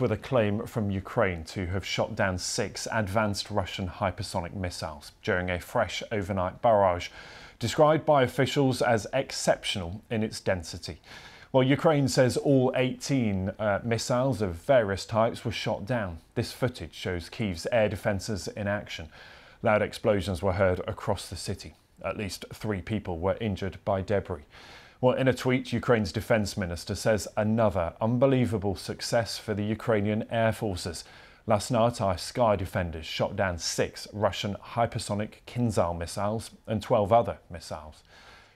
with a claim from Ukraine to have shot down six advanced Russian hypersonic missiles during a fresh overnight barrage, described by officials as exceptional in its density. Well, Ukraine says all 18 uh, missiles of various types were shot down. This footage shows Kyiv's air defences in action. Loud explosions were heard across the city. At least three people were injured by debris. Well, in a tweet, Ukraine's defense minister says another unbelievable success for the Ukrainian air forces. Last night, our sky defenders shot down six Russian hypersonic Kinzhal missiles and 12 other missiles.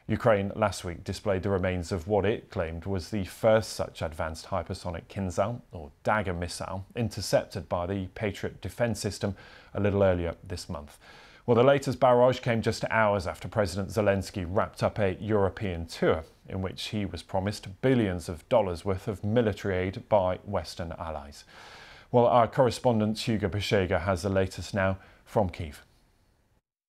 Ukraine last week displayed the remains of what it claimed was the first such advanced hypersonic Kinzhal, or Dagger missile, intercepted by the Patriot defense system a little earlier this month. Well, the latest barrage came just hours after President Zelensky wrapped up a European tour in which he was promised billions of dollars worth of military aid by Western allies. Well, our correspondent Hugo Bachega has the latest now from Kiev.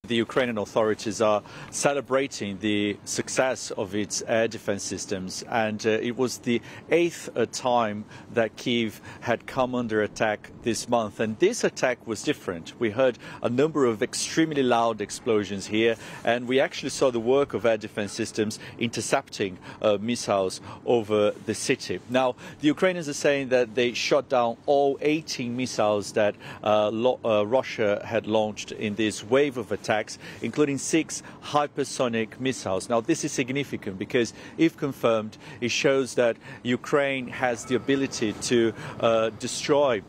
The Ukrainian authorities are celebrating the success of its air defense systems, and uh, it was the eighth uh, time that Kiev had come under attack this month. And this attack was different. We heard a number of extremely loud explosions here, and we actually saw the work of air defense systems intercepting uh, missiles over the city. Now, the Ukrainians are saying that they shot down all 18 missiles that uh, uh, Russia had launched in this wave of attacks attacks, including six hypersonic missiles. Now, this is significant because, if confirmed, it shows that Ukraine has the ability to uh, destroy.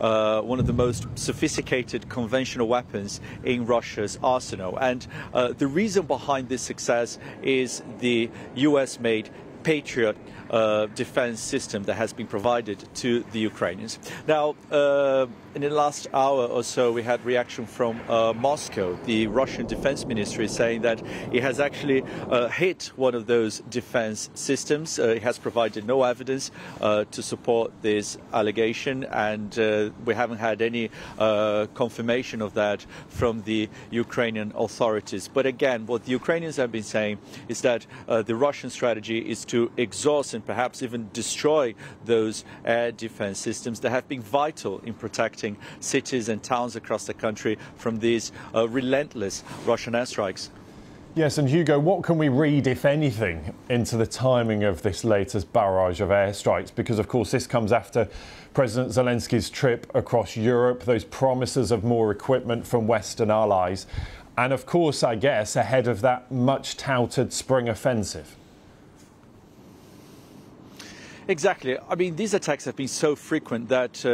Uh, one of the most sophisticated conventional weapons in Russia's arsenal. And uh, the reason behind this success is the US made Patriot uh, defense system that has been provided to the Ukrainians. Now, uh, in the last hour or so, we had reaction from uh, Moscow. The Russian Defense Ministry saying that it has actually uh, hit one of those defense systems. Uh, it has provided no evidence to support this allegation, and we haven't had any confirmation of that from the Ukrainian authorities. But again, what the Ukrainians have been saying is that the Russian strategy is to exhaust and perhaps even destroy those air defense systems that have been vital in protecting cities and towns across the country from these uh, relentless Russian airstrikes. Yes, and Hugo, what can we read, if anything, into the timing of this latest barrage of airstrikes? Because, of course, this comes after President Zelensky's trip across Europe, those promises of more equipment from Western allies, and, of course, I guess, ahead of that much touted spring offensive. Exactly. I mean, these attacks have been so frequent that uh,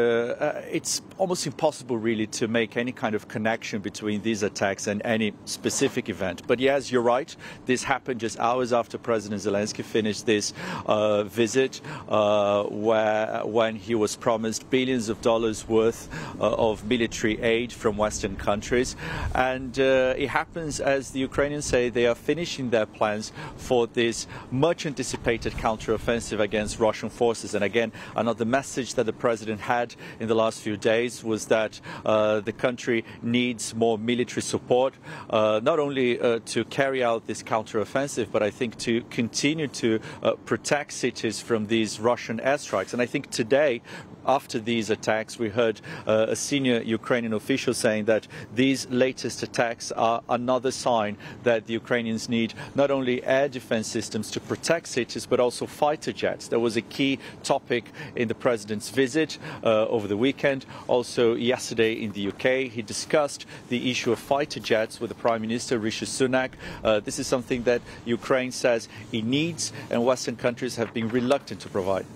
uh, it's almost impossible, really, to make any kind of connection between these attacks and any specific event. But yes, you're right. This happened just hours after President Zelensky finished this uh, visit, uh, where when he was promised billions of dollars worth uh, of military aid from Western countries, and uh, it happens as the Ukrainians say they are finishing their plans for this much anticipated counteroffensive against Russian forces. And again, another message that the president had in the last few days was that uh, the country needs more military support, uh, not only uh, to carry out this counteroffensive, but I think to continue to protect cities from these Russian airstrikes. And I think today, after these attacks, we heard uh, a senior Ukrainian official saying that these latest attacks are another sign that the Ukrainians need not only air defense systems to protect cities, but also fighter jets. There was a key topic in the president's visit uh, over the weekend. Also, yesterday in the UK, he discussed the issue of fighter jets with the Prime Minister Rishi Sunak. Uh, this is something that Ukraine says it needs, and Western countries have been reluctant to provide.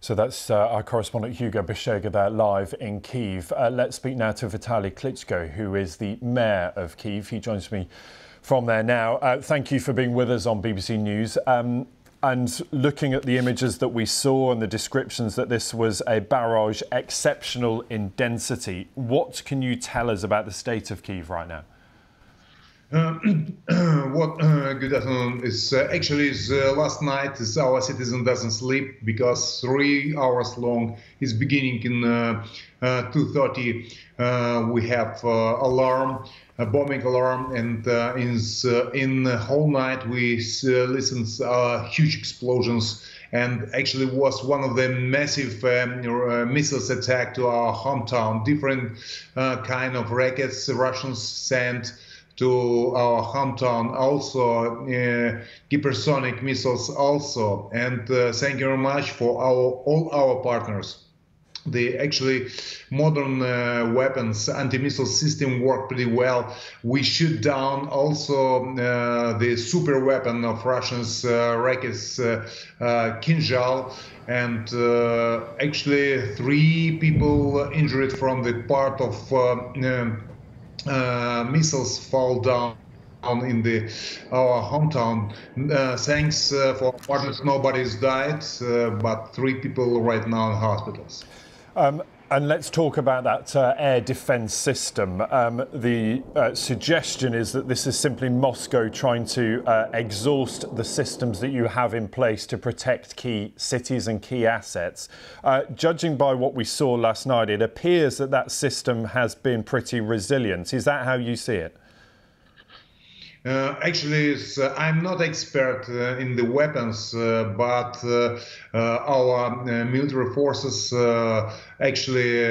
So that's uh, our correspondent Hugo Bachega there live in Kiev. Uh, let's speak now to Vitaly Klitschko, who is the mayor of Kiev. He joins me from there now. Uh, thank you for being with us on BBC News. Um, and looking at the images that we saw and the descriptions that this was a barrage exceptional in density, what can you tell us about the state of Kiev right now? Uh, what uh, good afternoon is uh, actually is uh, last night is our citizen doesn't sleep because three hours long is beginning in 2:30 uh, uh, we have alarm a bombing alarm, and uh, in uh, in the whole night we uh, listened huge explosions and actually was one of the massive um, missiles attack to our hometown. Different kind of rockets Russians sent to our hometown also uh, hypersonic missiles also and uh, thank you very much for our all our partners the actually modern uh, weapons anti-missile system work pretty well we shoot down also uh, the super weapon of russians uh, uh, uh, kinzhal and actually three people injured from the part of uh, missiles fall down in the our hometown. Uh, thanks uh, for partners, nobody's died, uh, but three people right now in hospitals. Um, and let's talk about that uh, air defense system. Um, the uh, suggestion is that this is simply Moscow trying to uh, exhaust the systems that you have in place to protect key cities and key assets. Uh, judging by what we saw last night, it appears that that system has been pretty resilient. Is that how you see it? Uh, actually, uh, I'm not expert uh, in the weapons, uh, but uh, uh, our military forces actually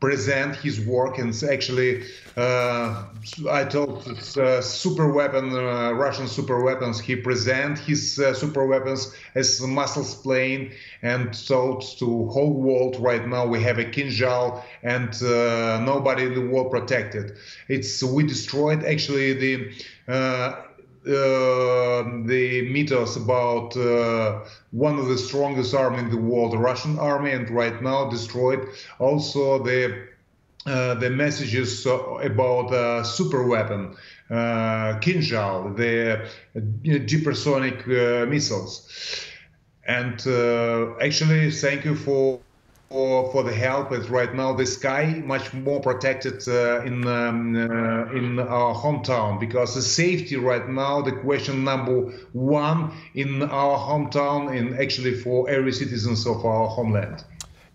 present his work. And actually uh, I told uh, super weapon uh, Russian super weapons. He present his uh, super weapons as muscles plane and told to whole world. Right now we have a Kinzhal and uh, nobody in the world protected. It's we destroyed actually the uh, the mythos about uh, one of the strongest army in the world, the Russian army, and right now destroyed also the uh, the messages about uh, super weapon uh, Kinzhal, the hypersonic missiles. And actually, thank you for for, for the help. But right now, the sky much more protected uh, in um, uh, in our hometown because the safety right now, the question number one in our hometown, and actually for every citizens of our homeland.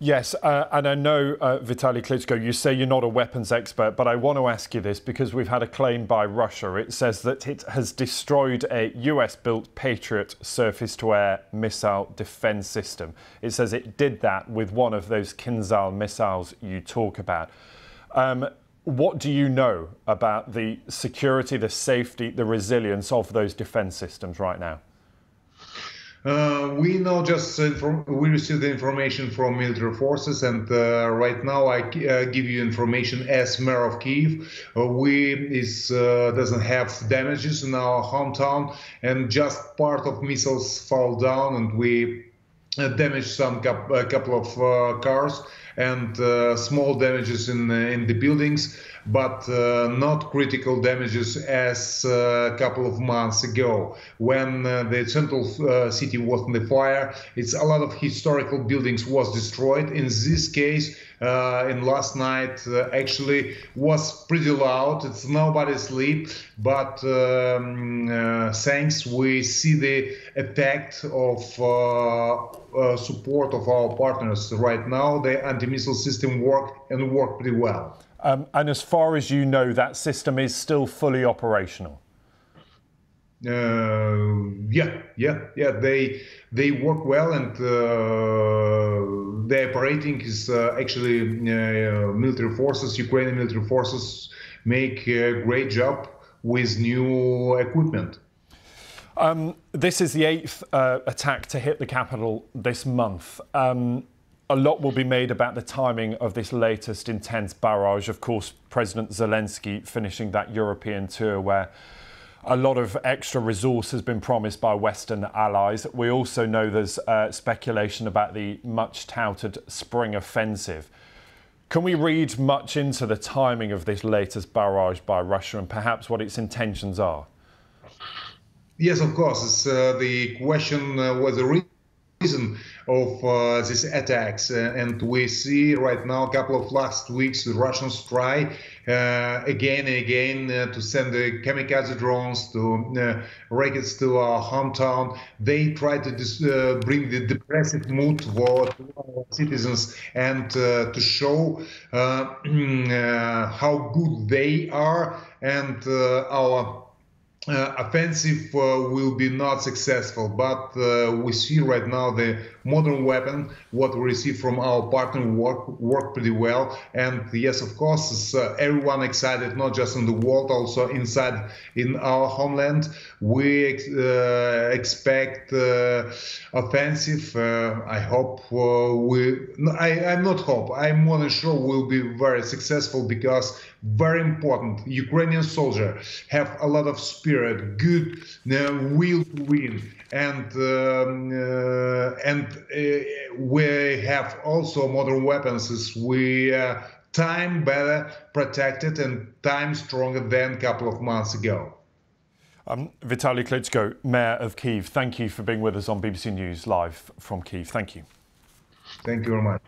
Yes, uh, and I know, uh, Vitaly Klitschko, you say you're not a weapons expert, but I want to ask you this because we've had a claim by Russia. It says that it has destroyed a US built Patriot surface to air missile defense system. It says it did that with one of those Kinzhal missiles you talk about. Um, what do you know about the security, the safety, the resilience of those defense systems right now? Uh, we know just from, we receive the information from military forces, and uh, right now I uh, give you information as mayor of Kiev. Uh, we is uh, doesn't have damages in our hometown, and just part of missiles fall down, and we damage some couple of cars and small damages in in the buildings but uh, not critical damages as uh, a couple of months ago when uh, the central city was in the fire. It's a lot of historical buildings was destroyed. In this case, uh, in last night uh, actually was pretty loud. It's nobody sleep, but um, uh, thanks we see the effect of support of our partners right now. The anti-missile system work and work pretty well. Um, and as far as you know, that system is still fully operational. Uh, yeah, yeah, yeah. They they work well, and uh, the operating is uh, actually uh, military forces, Ukrainian military forces, make a great job with new equipment. Um, this is the eighth uh, attack to hit the capital this month. Um, a lot will be made about the timing of this latest intense barrage. Of course, President Zelensky finishing that European tour where a lot of extra resource has been promised by Western allies. We also know there's uh, speculation about the much touted spring offensive. Can we read much into the timing of this latest barrage by Russia and perhaps what its intentions are? Yes, of course. Uh, the question uh, was a reason of uh, these attacks. Uh, and we see right now, a couple of last weeks, the Russians try uh, again and again uh, to send the kamikaze drones to uh, rockets to our hometown. They try to uh, bring the depressive mood for our citizens and to show how good they are and our uh, offensive uh, will be not successful. But uh, we see right now the modern weapon, what we receive from our partner, work work pretty well. And yes, of course, uh, everyone excited, not just in the world, also inside in our homeland. We ex uh, expect uh, offensive. I hope we. I, I'm not hope. I'm more than sure we'll be very successful because very important. Ukrainian soldier have a lot of spirit, good uh, will to win, and um, uh, and uh, we have also modern weapons. We uh, time better protected and time stronger than a couple of months ago. Um, Vitaly Klitschko, Mayor of Kiev, thank you for being with us on BBC News Live from Kiev. Thank you. Thank you very much.